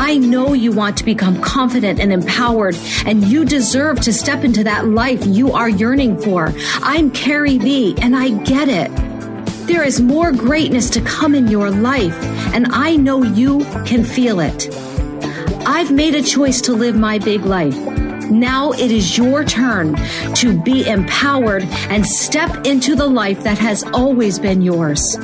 I know you want to become confident and empowered, and you deserve to step into that life you are yearning for. I'm Carrie V, and I get it. There is more greatness to come in your life, and I know you can feel it. I've made a choice to live my big life. Now it is your turn to be empowered and step into the life that has always been yours.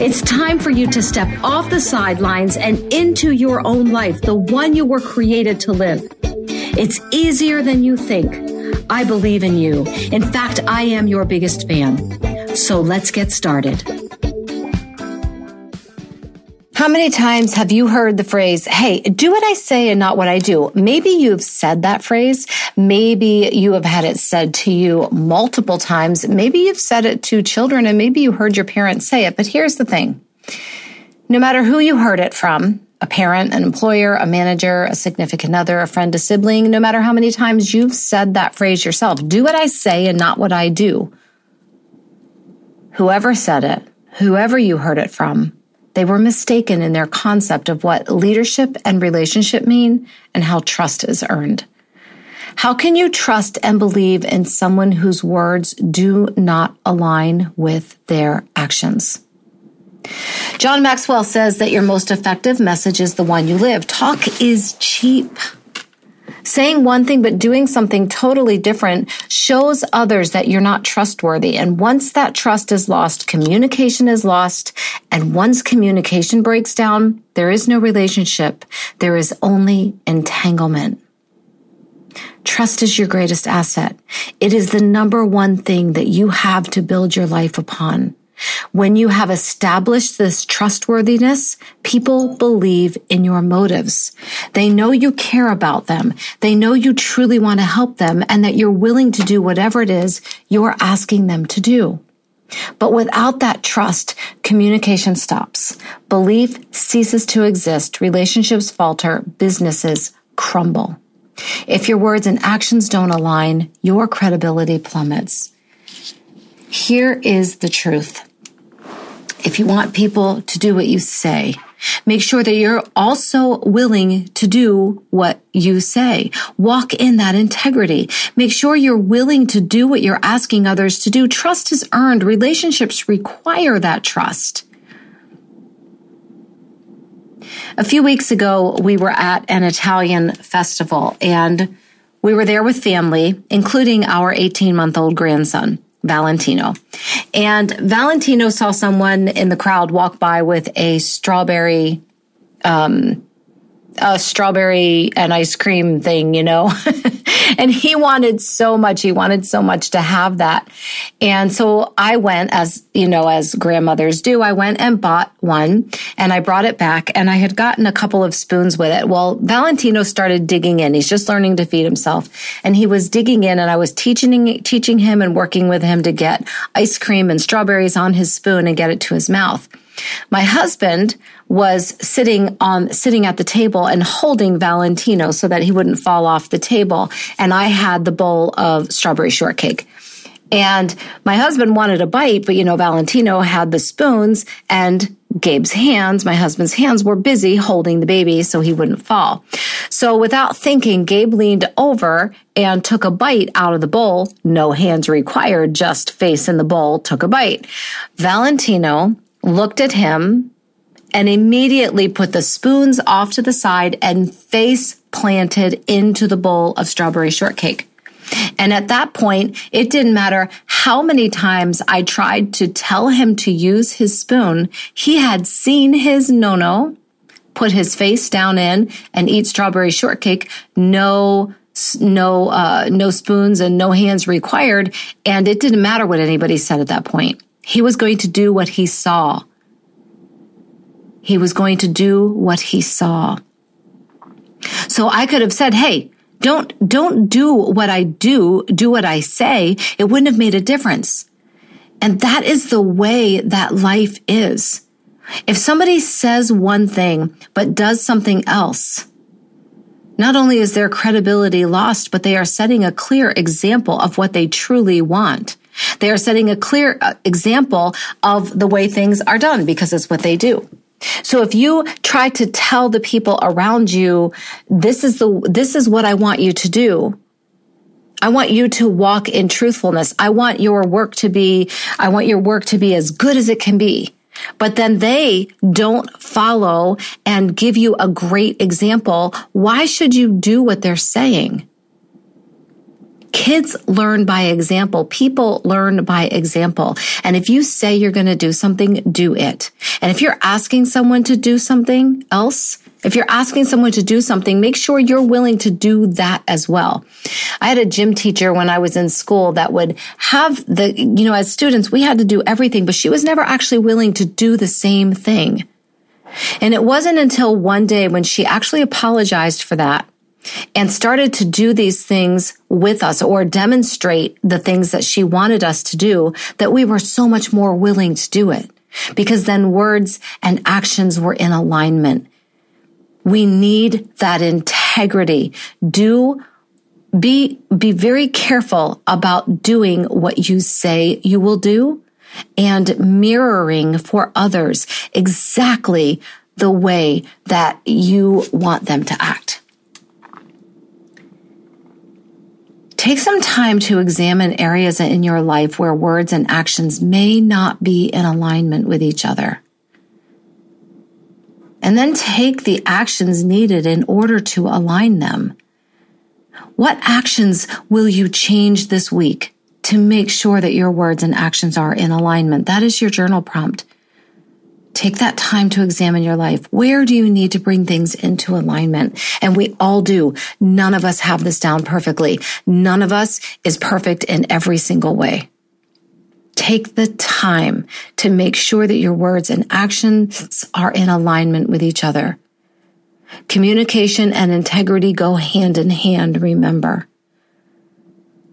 It's time for you to step off the sidelines and into your own life, the one you were created to live. It's easier than you think. I believe in you. In fact, I am your biggest fan. So let's get started. How many times have you heard the phrase, Hey, do what I say and not what I do? Maybe you've said that phrase. Maybe you have had it said to you multiple times. Maybe you've said it to children and maybe you heard your parents say it. But here's the thing. No matter who you heard it from, a parent, an employer, a manager, a significant other, a friend, a sibling, no matter how many times you've said that phrase yourself, do what I say and not what I do. Whoever said it, whoever you heard it from, they were mistaken in their concept of what leadership and relationship mean and how trust is earned. How can you trust and believe in someone whose words do not align with their actions? John Maxwell says that your most effective message is the one you live. Talk is cheap. Saying one thing but doing something totally different shows others that you're not trustworthy. And once that trust is lost, communication is lost. And once communication breaks down, there is no relationship. There is only entanglement. Trust is your greatest asset. It is the number one thing that you have to build your life upon. When you have established this trustworthiness, people believe in your motives. They know you care about them. They know you truly want to help them and that you're willing to do whatever it is you're asking them to do. But without that trust, communication stops. Belief ceases to exist. Relationships falter. Businesses crumble. If your words and actions don't align, your credibility plummets. Here is the truth. If you want people to do what you say, make sure that you're also willing to do what you say. Walk in that integrity. Make sure you're willing to do what you're asking others to do. Trust is earned. Relationships require that trust. A few weeks ago, we were at an Italian festival and we were there with family, including our 18 month old grandson. Valentino. And Valentino saw someone in the crowd walk by with a strawberry, um, a strawberry and ice cream thing, you know, and he wanted so much. He wanted so much to have that. And so I went as, you know, as grandmothers do, I went and bought one and I brought it back and I had gotten a couple of spoons with it. Well, Valentino started digging in. He's just learning to feed himself and he was digging in and I was teaching, teaching him and working with him to get ice cream and strawberries on his spoon and get it to his mouth. My husband was sitting on sitting at the table and holding Valentino so that he wouldn't fall off the table and I had the bowl of strawberry shortcake. And my husband wanted a bite, but you know, Valentino had the spoons and Gabe's hands, my husband's hands were busy holding the baby so he wouldn't fall. So without thinking, Gabe leaned over and took a bite out of the bowl. No hands required, just face in the bowl, took a bite. Valentino looked at him and immediately put the spoons off to the side and face planted into the bowl of strawberry shortcake. And at that point, it didn't matter how many times I tried to tell him to use his spoon. He had seen his no-no, put his face down in and eat strawberry shortcake. No, no, uh, no spoons and no hands required. And it didn't matter what anybody said at that point. He was going to do what he saw. He was going to do what he saw. So I could have said, Hey, Don't, don't do what I do, do what I say. It wouldn't have made a difference. And that is the way that life is. If somebody says one thing, but does something else, not only is their credibility lost, but they are setting a clear example of what they truly want. They are setting a clear uh, example of the way things are done because it's what they do. So if you try to tell the people around you, this is the, this is what I want you to do. I want you to walk in truthfulness. I want your work to be, I want your work to be as good as it can be. But then they don't follow and give you a great example. Why should you do what they're saying? Kids learn by example. People learn by example. And if you say you're going to do something, do it. And if you're asking someone to do something else, if you're asking someone to do something, make sure you're willing to do that as well. I had a gym teacher when I was in school that would have the, you know, as students, we had to do everything, but she was never actually willing to do the same thing. And it wasn't until one day when she actually apologized for that and started to do these things with us or demonstrate the things that she wanted us to do that we were so much more willing to do it because then words and actions were in alignment. We need that integrity. Do be, be very careful about doing what you say you will do and mirroring for others exactly the way that you want them to act. Take some time to examine areas in your life where words and actions may not be in alignment with each other. And then take the actions needed in order to align them. What actions will you change this week to make sure that your words and actions are in alignment? That is your journal prompt. Take that time to examine your life. Where do you need to bring things into alignment? And we all do. None of us have this down perfectly. None of us is perfect in every single way. Take the time to make sure that your words and actions are in alignment with each other. Communication and integrity go hand in hand, remember.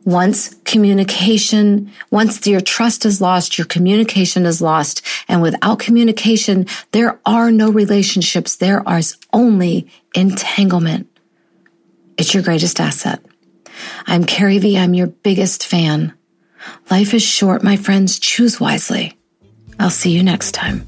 Once communication, once your trust is lost, your communication is lost. And without communication, there are no relationships. There is only entanglement. It's your greatest asset. I'm Carrie V. I'm your biggest fan. Life is short, my friends. Choose wisely. I'll see you next time.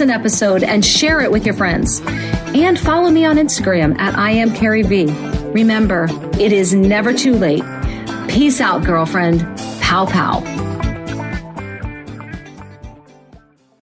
an episode and share it with your friends. And follow me on Instagram at I am Carrie V. Remember, it is never too late. Peace out, girlfriend. Pow pow.